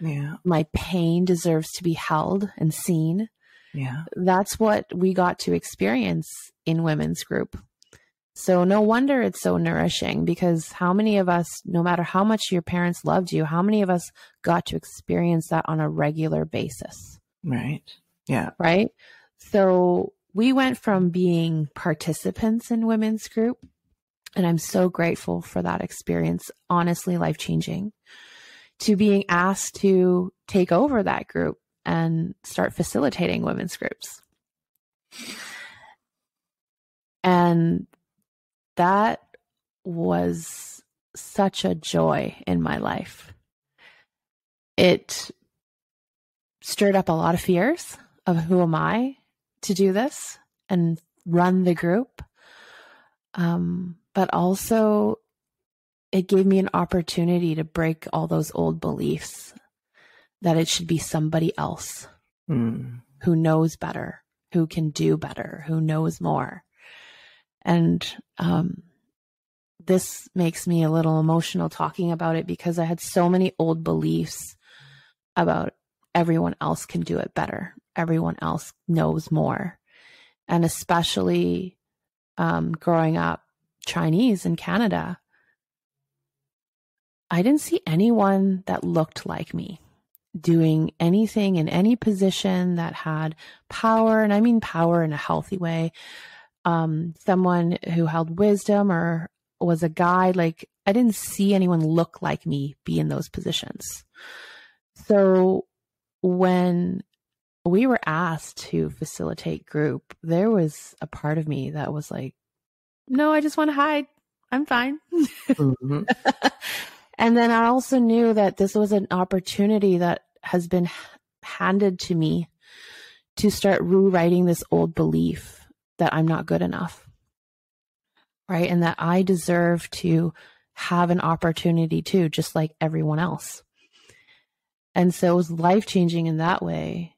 Speaker 1: Yeah.
Speaker 2: My pain deserves to be held and seen
Speaker 1: Yeah.
Speaker 2: that's what we got to experience in women's group. So no wonder it's so nourishing because how many of us, no matter how much your parents loved you, how many of us got to experience that on a regular basis,
Speaker 1: Right. Yeah.
Speaker 2: right? So we went from being participants in women's group And I'm so grateful for that experience, honestly, life changing, to being asked to take over that group and start facilitating women's groups. And that was such a joy in my life. It stirred up a lot of fears of who am I to do this and run the group. Um, but also, it gave me an opportunity to break all those old beliefs that it should be somebody else mm. who knows better, who can do better, who knows more. And um, this makes me a little emotional talking about it because I had so many old beliefs about everyone else can do it better, everyone else knows more. And especially um, growing up Chinese in Canada, I didn't see anyone that looked like me doing anything in any position that had power. And I mean power in a healthy way. Um, someone who held wisdom or was a guide. Like I didn't see anyone look like me be in those positions. So when we were asked to facilitate group, there was a part of me that was like, no, I just want to hide. I'm fine. Mm-hmm. and then I also knew that this was an opportunity that has been handed to me to start rewriting this old belief that I'm not good enough. Right. And that I deserve to have an opportunity too, just like everyone else. And so it was life changing in that way.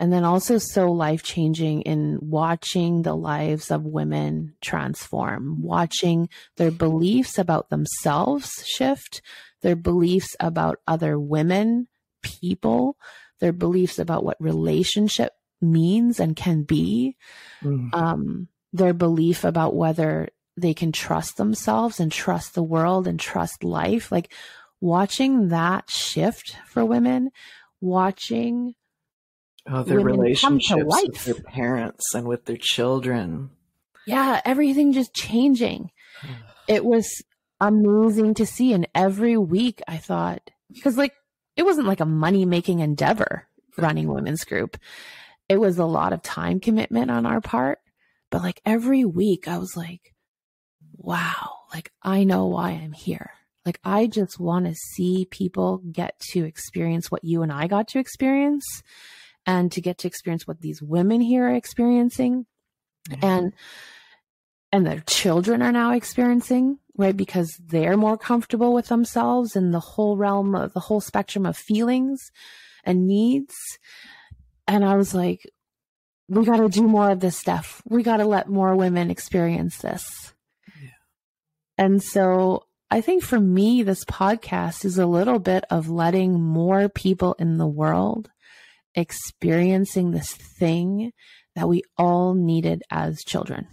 Speaker 2: And then also so life changing in watching the lives of women transform, watching their beliefs about themselves shift, their beliefs about other women, people, their beliefs about what relationship means and can be, mm. um, their belief about whether they can trust themselves and trust the world and trust life. Like watching that shift for women, watching
Speaker 1: oh, their relationships with their parents and with their children.
Speaker 2: Yeah, everything just changing. it was amazing to see. And every week I thought, because like it wasn't like a money making endeavor running women's group. It was a lot of time commitment on our part. But like every week I was like, wow, like I know why I'm here. Like, I just want to see people get to experience what you and I got to experience and to get to experience what these women here are experiencing. Mm-hmm. and and their children are now experiencing right? Because they're more comfortable with themselves and the whole realm of the whole spectrum of feelings and needs. And i was like we got to do more of this stuff. We got to let more women experience this. Yeah. and so I think for me, this podcast is a little bit of letting more people in the world experiencing this thing that we all needed as children.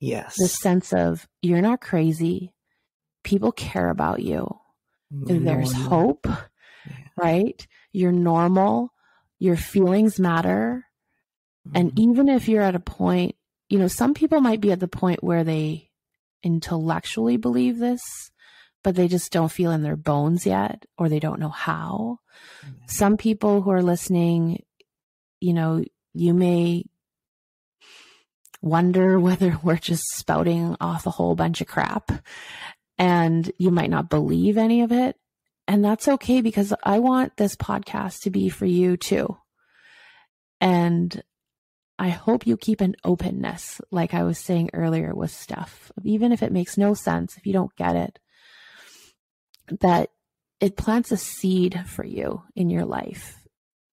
Speaker 1: Yes.
Speaker 2: The sense of you're not crazy. People care about you. There's hope, yeah. right? You're normal. Your feelings matter. Mm-hmm. And even if you're at a point, you know, some people might be at the point where they intellectually believe this, but they just don't feel in their bones yet, or they don't know how. Mm-hmm. Some people who are listening, you know, you may wonder whether we're just spouting off a whole bunch of crap and you might not believe any of it. And that's okay because I want this podcast to be for you too. And I hope you keep an openness, like I was saying earlier with stuff, even if it makes no sense, if you don't get it, that it plants a seed for you in your life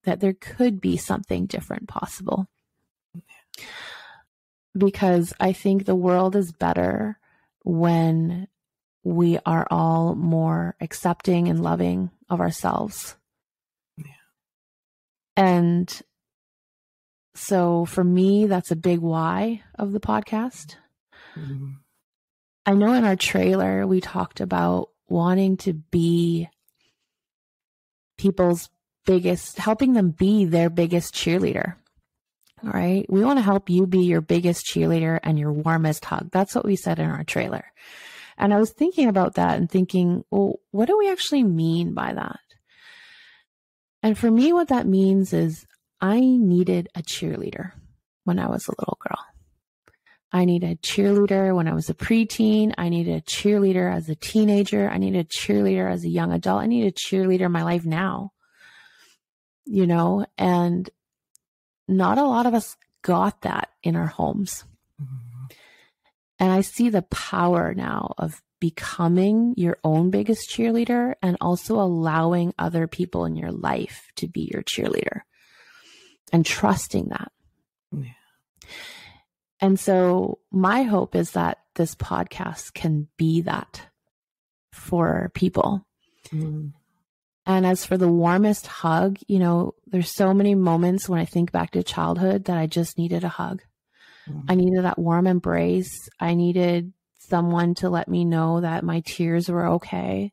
Speaker 2: that there could be something different possible. Because I think the world is better when we are all more accepting and loving of ourselves. Yeah. And so for me, that's a big why of the podcast. Mm-hmm. I know in our trailer, we talked about wanting to be people's biggest, helping them be their biggest cheerleader. All right. We want to help you be your biggest cheerleader and your warmest hug. That's what we said in our trailer. And I was thinking about that and thinking, well, what do we actually mean by that? And for me, what that means is I needed a cheerleader when I was a little girl. I needed a cheerleader when I was a preteen. I needed a cheerleader as a teenager. I needed a cheerleader as a young adult. I need a cheerleader in my life now. You know, and not a lot of us got that in our homes. Mm-hmm. And I see the power now of becoming your own biggest cheerleader and also allowing other people in your life to be your cheerleader and trusting that. Yeah. And so my hope is that this podcast can be that for people. Mm. And as for the warmest hug, you know, there's so many moments when I think back to childhood that I just needed a hug. Mm. I needed that warm embrace. I needed someone to let me know that my tears were okay,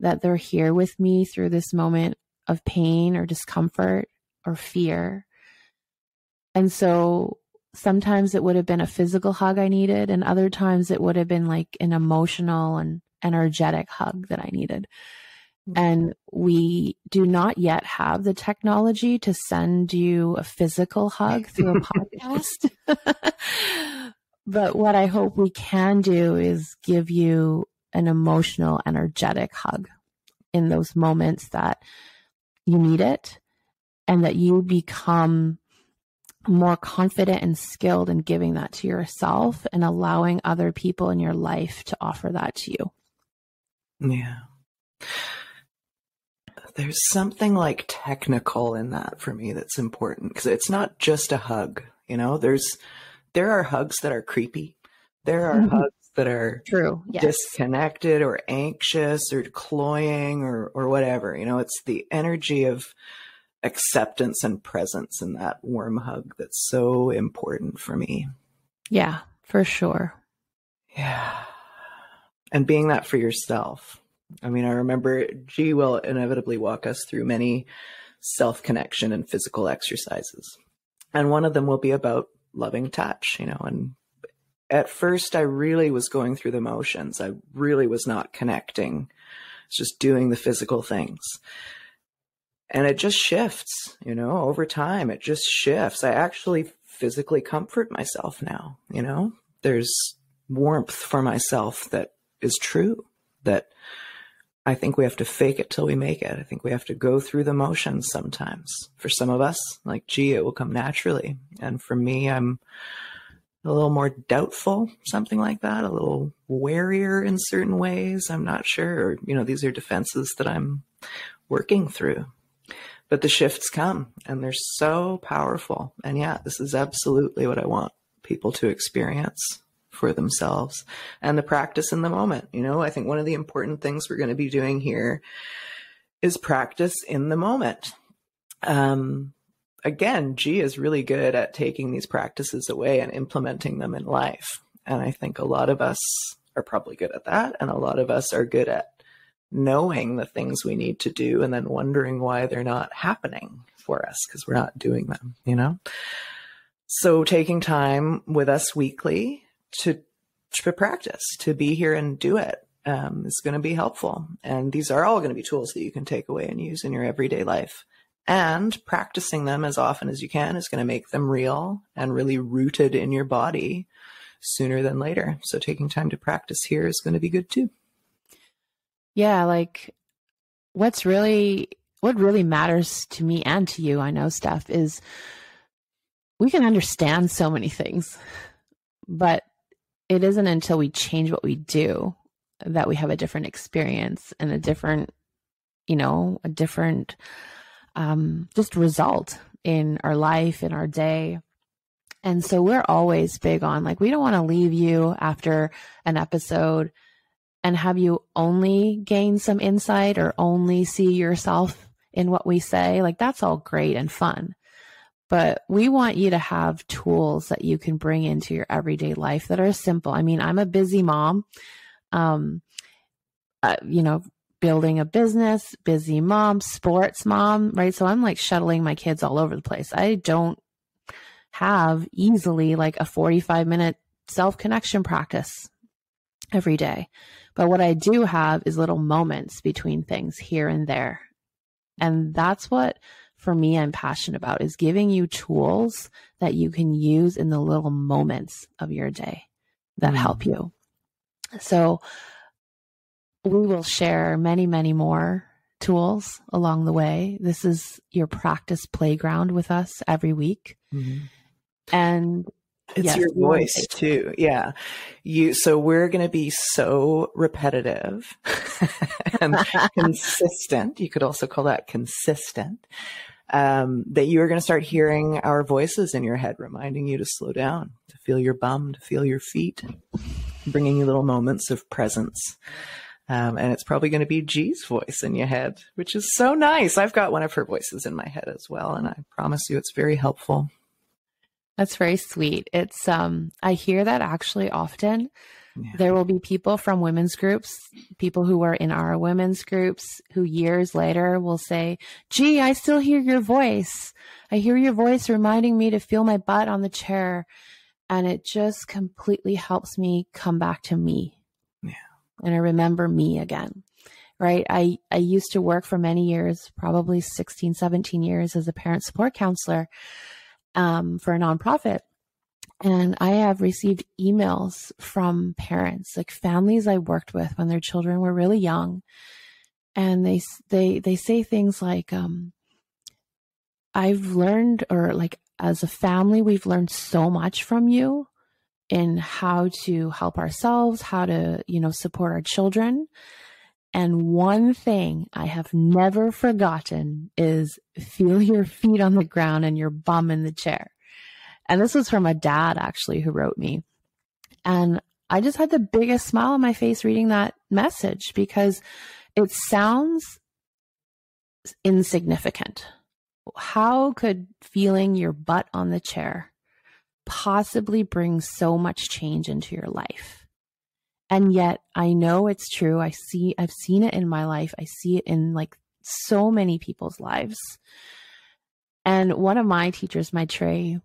Speaker 2: that they're here with me through this moment of pain or discomfort or fear. And so sometimes it would have been a physical hug I needed, and other times it would have been like an emotional and energetic hug that I needed. Mm-hmm. And we do not yet have the technology to send you a physical hug through a podcast. but what I hope we can do is give you an emotional, energetic hug in those moments that you need it and that you become more confident and skilled in giving that to yourself and allowing other people in your life to offer that to you.
Speaker 1: Yeah. There's something like technical in that for me that's important because it's not just a hug, you know, there's there are hugs that are creepy. There are mm-hmm. hugs that are
Speaker 2: true
Speaker 1: yes. disconnected or anxious or cloying or or whatever. You know, it's the energy of acceptance and presence in that warm hug that's so important for me.
Speaker 2: Yeah, for sure.
Speaker 1: Yeah. And being that for yourself. I mean, I remember G will inevitably walk us through many self connection and physical exercises. And one of them will be about loving touch, you know, and at first I really was going through the motions. I really was not connecting. It's just doing the physical things and it just shifts, you know, over time. It just shifts. I actually physically comfort myself now, you know, there's warmth for myself that is true, that I think we have to fake it till we make it. I think we have to go through the motions sometimes. For some of us, like, G, it will come naturally. And for me, I'm a little more doubtful, something like that, a little warier in certain ways. I'm not sure. You know, these are defenses that I'm working through but the shifts come and they're so powerful. And yeah, this is absolutely what I want people to experience for themselves and the practice in the moment. You know, I think one of the important things we're going to be doing here is practice in the moment. Um, again, G is really good at taking these practices away and implementing them in life. And I think a lot of us are probably good at that. And a lot of us are good at knowing the things we need to do and then wondering why they're not happening for us because we're not doing them, you know? So taking time with us weekly to, to practice, to be here and do it um, is going to be helpful. And these are all going to be tools that you can take away and use in your everyday life. And practicing them as often as you can is going to make them real and really rooted in your body sooner than later. So taking time to practice here is going to be good too
Speaker 2: yeah, like what's really what really matters to me and to you, I know, Steph, is we can understand so many things, but it isn't until we change what we do that we have a different experience and a different, you know, a different um, just result in our life, in our day. And so we're always big on like, we don't want to leave you after an episode and have you only gain some insight or only see yourself in what we say, like that's all great and fun. But we want you to have tools that you can bring into your everyday life that are simple. I mean, I'm a busy mom, um, uh, you know, building a business, busy mom, sports mom, right? So I'm like shuttling my kids all over the place. I don't have easily like a 45 minute self connection practice every day. But what I do have is little moments between things here and there. And that's what for me I'm passionate about is giving you tools that you can use in the little moments of your day that mm. help you. So we will share many, many more tools along the way. This is your practice playground with us every week. Mm-hmm. And
Speaker 1: it's yes, your voice too. Yeah. You, so we're going to be so repetitive and consistent. You could also call that consistent. Um, that you are going to start hearing our voices in your head, reminding you to slow down, to feel your bum, to feel your feet, bringing you little moments of presence. Um, and it's probably going to be G's voice in your head, which is so nice. I've got one of her voices in my head as well, and I promise you it's very helpful.
Speaker 2: That's very sweet. It's um I hear that actually often. Yeah. There will be people from women's groups, people who are in our women's groups who years later will say, "G, I still hear your voice. I hear your voice reminding me to feel my butt on the chair." And it just completely helps me come back to me Yeah. and I remember me again. Right. I, I used to work for many years, probably 16, 17 years as a parent support counselor um, for a nonprofit. And I have received emails from parents, like families I worked with when their children were really young. And they, they, they say things like, um, I've learned, or like as a family, we've learned so much from you in how to help ourselves, how to, you know, support our children. And one thing I have never forgotten is feel your feet on the ground and your bum in the chair. And this was from a dad actually who wrote me. And I just had the biggest smile on my face reading that message because it sounds insignificant. How could feeling your butt on the chair possibly bring so much change into your life. And yet I know it's true. I see, I've seen it in my life. I see it in like so many people's lives. And one of my teachers, my Trey,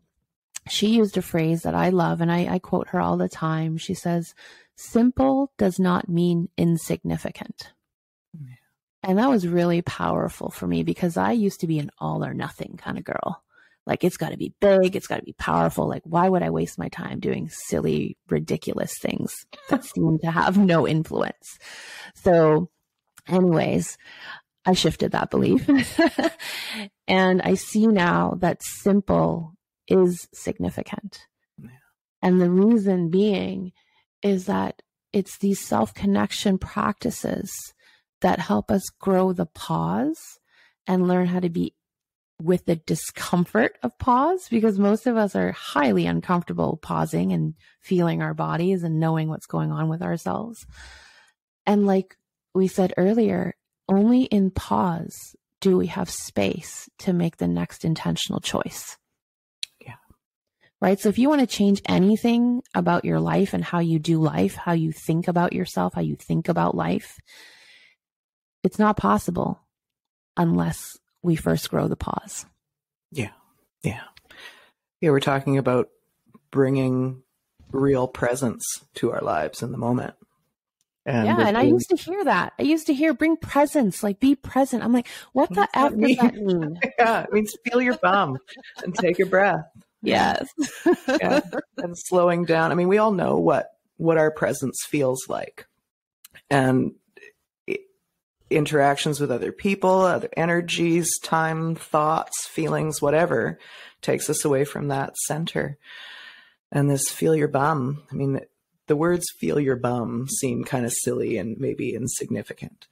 Speaker 2: she used a phrase that I love and I, I quote her all the time. She says, simple does not mean insignificant. Yeah. And that was really powerful for me because I used to be an all or nothing kind of girl. Like it's got to be big, it's got to be powerful. Like why would I waste my time doing silly, ridiculous things that seem to have no influence? So, anyways, I shifted that belief. and I see now that simple is significant. And the reason being is that it's these self connection practices that help us grow the pause and learn how to be with the discomfort of pause because most of us are highly uncomfortable pausing and feeling our bodies and knowing what's going on with ourselves. And like we said earlier, only in pause do we have space to make the next intentional choice.
Speaker 1: Yeah.
Speaker 2: Right. So if you want to change anything about your life and how you do life, how you think about yourself, how you think about life, it's not possible unless we first grow the pause.
Speaker 1: Yeah. Yeah. Yeah. We're talking about bringing real presence to our lives in the moment.
Speaker 2: And yeah, and I used to hear that. I used to hear bring presence, like be present. I'm like, what, the F does that mean?
Speaker 1: yeah, it means feel your bum and take a breath.
Speaker 2: Yes.
Speaker 1: yeah. And slowing down. I mean, we all know what what our presence feels like. And interactions with other people, other energies, time, thoughts, feelings, whatever takes us away from that center. And this feel your bum. I mean, the words feel your bum seem kind of silly and maybe insignificant.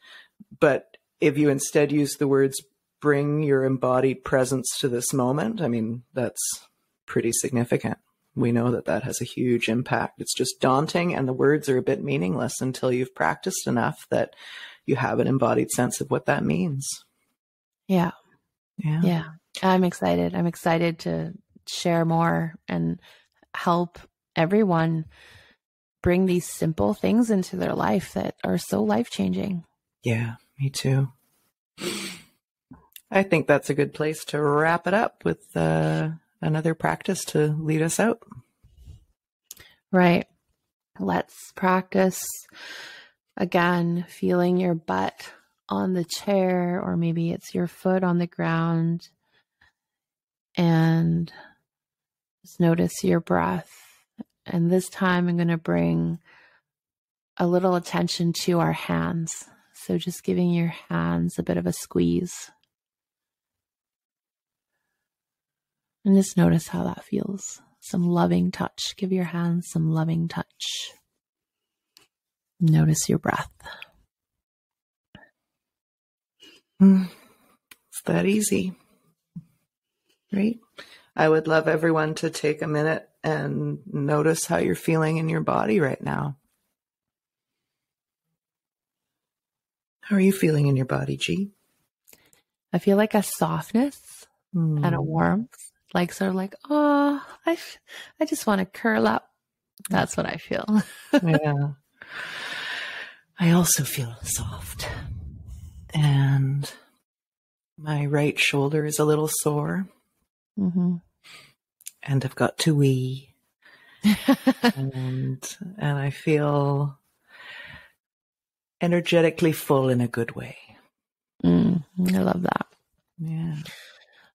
Speaker 1: But if you instead use the words bring your embodied presence to this moment, I mean, that's pretty significant. We know that that has a huge impact. It's just daunting and the words are a bit meaningless until you've practiced enough that you have an embodied sense of what that means.
Speaker 2: Yeah. Yeah. Yeah. I'm excited. I'm excited to share more and help everyone bring these simple things into their life that are so life changing.
Speaker 1: Yeah, me too. I think that's a good place to wrap it up with uh, another practice to lead us out.
Speaker 2: Right. Let's practice again, feeling your butt on the chair, or maybe it's your foot on the ground. And just notice your breath. And this time I'm going to bring a little attention to our hands. So just giving your hands a bit of a squeeze. And just notice how that feels. Some loving touch. Give your hands some loving touch. Notice your breath.
Speaker 1: Mm. It's that easy. Right? I would love everyone to take a minute and notice how you're feeling in your body right now. How are you feeling in your body, G?
Speaker 2: I feel like a softness mm. and a hmm. warmth, like sort of like, oh, I, I just want to curl up. That's what I feel.
Speaker 1: yeah. I also feel soft. And my right shoulder is a little sore. Mm-hmm. And I've got to wee. and and I feel energetically full in a good way.
Speaker 2: Mm, I love that.
Speaker 1: Yeah.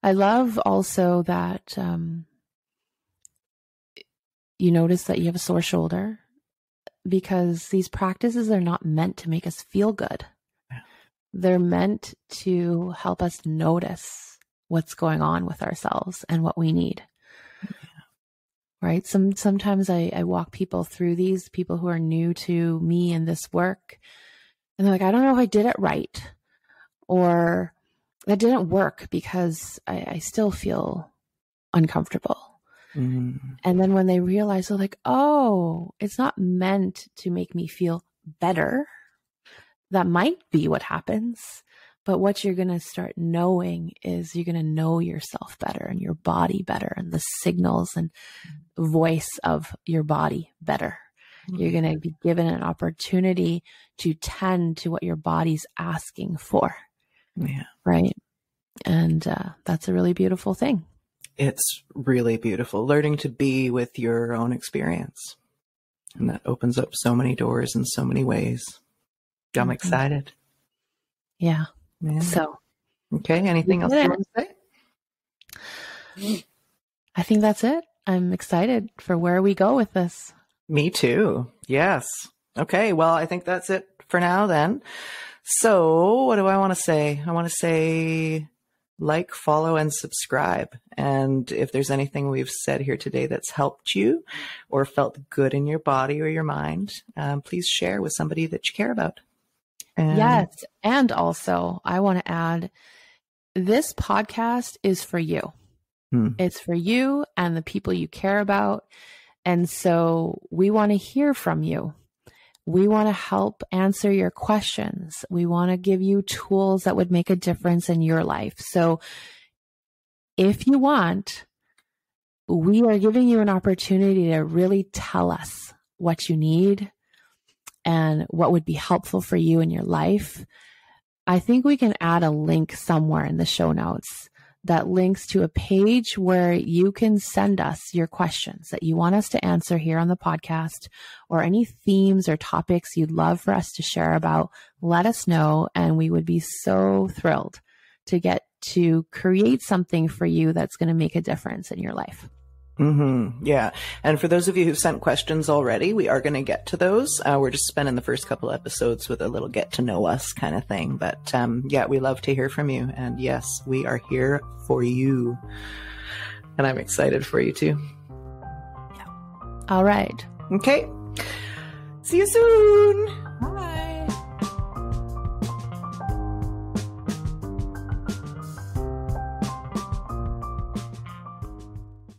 Speaker 2: I love also that um, you notice that you have a sore shoulder because these practices are not meant to make us feel good. Yeah. They're meant to help us notice what's going on with ourselves and what we need. Yeah. Right. Some sometimes I, I walk people through these, people who are new to me and this work, and they're like, I don't know if I did it right. Or that didn't work because I, I still feel uncomfortable. Mm-hmm. And then when they realize, they're like, oh, it's not meant to make me feel better. That might be what happens. But what you're going to start knowing is you're going to know yourself better and your body better and the signals and voice of your body better. Mm-hmm. You're going to be given an opportunity to tend to what your body's asking for.
Speaker 1: Yeah.
Speaker 2: Right. And uh, that's a really beautiful thing
Speaker 1: it's really beautiful learning to be with your own experience. And that opens up so many doors in so many ways. I'm mm-hmm. excited.
Speaker 2: Yeah. yeah. So,
Speaker 1: okay. Anything else you want to
Speaker 2: say? I think that's it. I'm excited for where we go with this.
Speaker 1: Me too. Yes. Okay. Well, I think that's it for now then. So, what do I want to say? I want to say like, follow, and subscribe. And if there's anything we've said here today that's helped you or felt good in your body or your mind, um, please share with somebody that you care about.
Speaker 2: And yes. And also, I want to add this podcast is for you. Hmm. It's for you and the people you care about. And so we want to hear from you. We want to help answer your questions. We want to give you tools that would make a difference in your life. So if you want, we are giving you an opportunity to really tell us what you need and what would be helpful for you in your life. I think we can add a link somewhere in the show notes that links to a page where you can send us your questions that you want us to answer here on the podcast or any themes or topics you'd love for us to share about. Let us know, and we would be so thrilled to get to create something for you that's going to make a difference in your life.
Speaker 1: Mm-hmm. Yeah. And for those of you who've sent questions already, we are going to get to those. Uh, we're just spending the first couple episodes with a little get to know us kind of thing. But um, yeah, we love to hear from you. And yes, we are here for you. And I'm excited for you too.
Speaker 2: Yeah. All right.
Speaker 1: Okay. See you soon.
Speaker 2: Bye.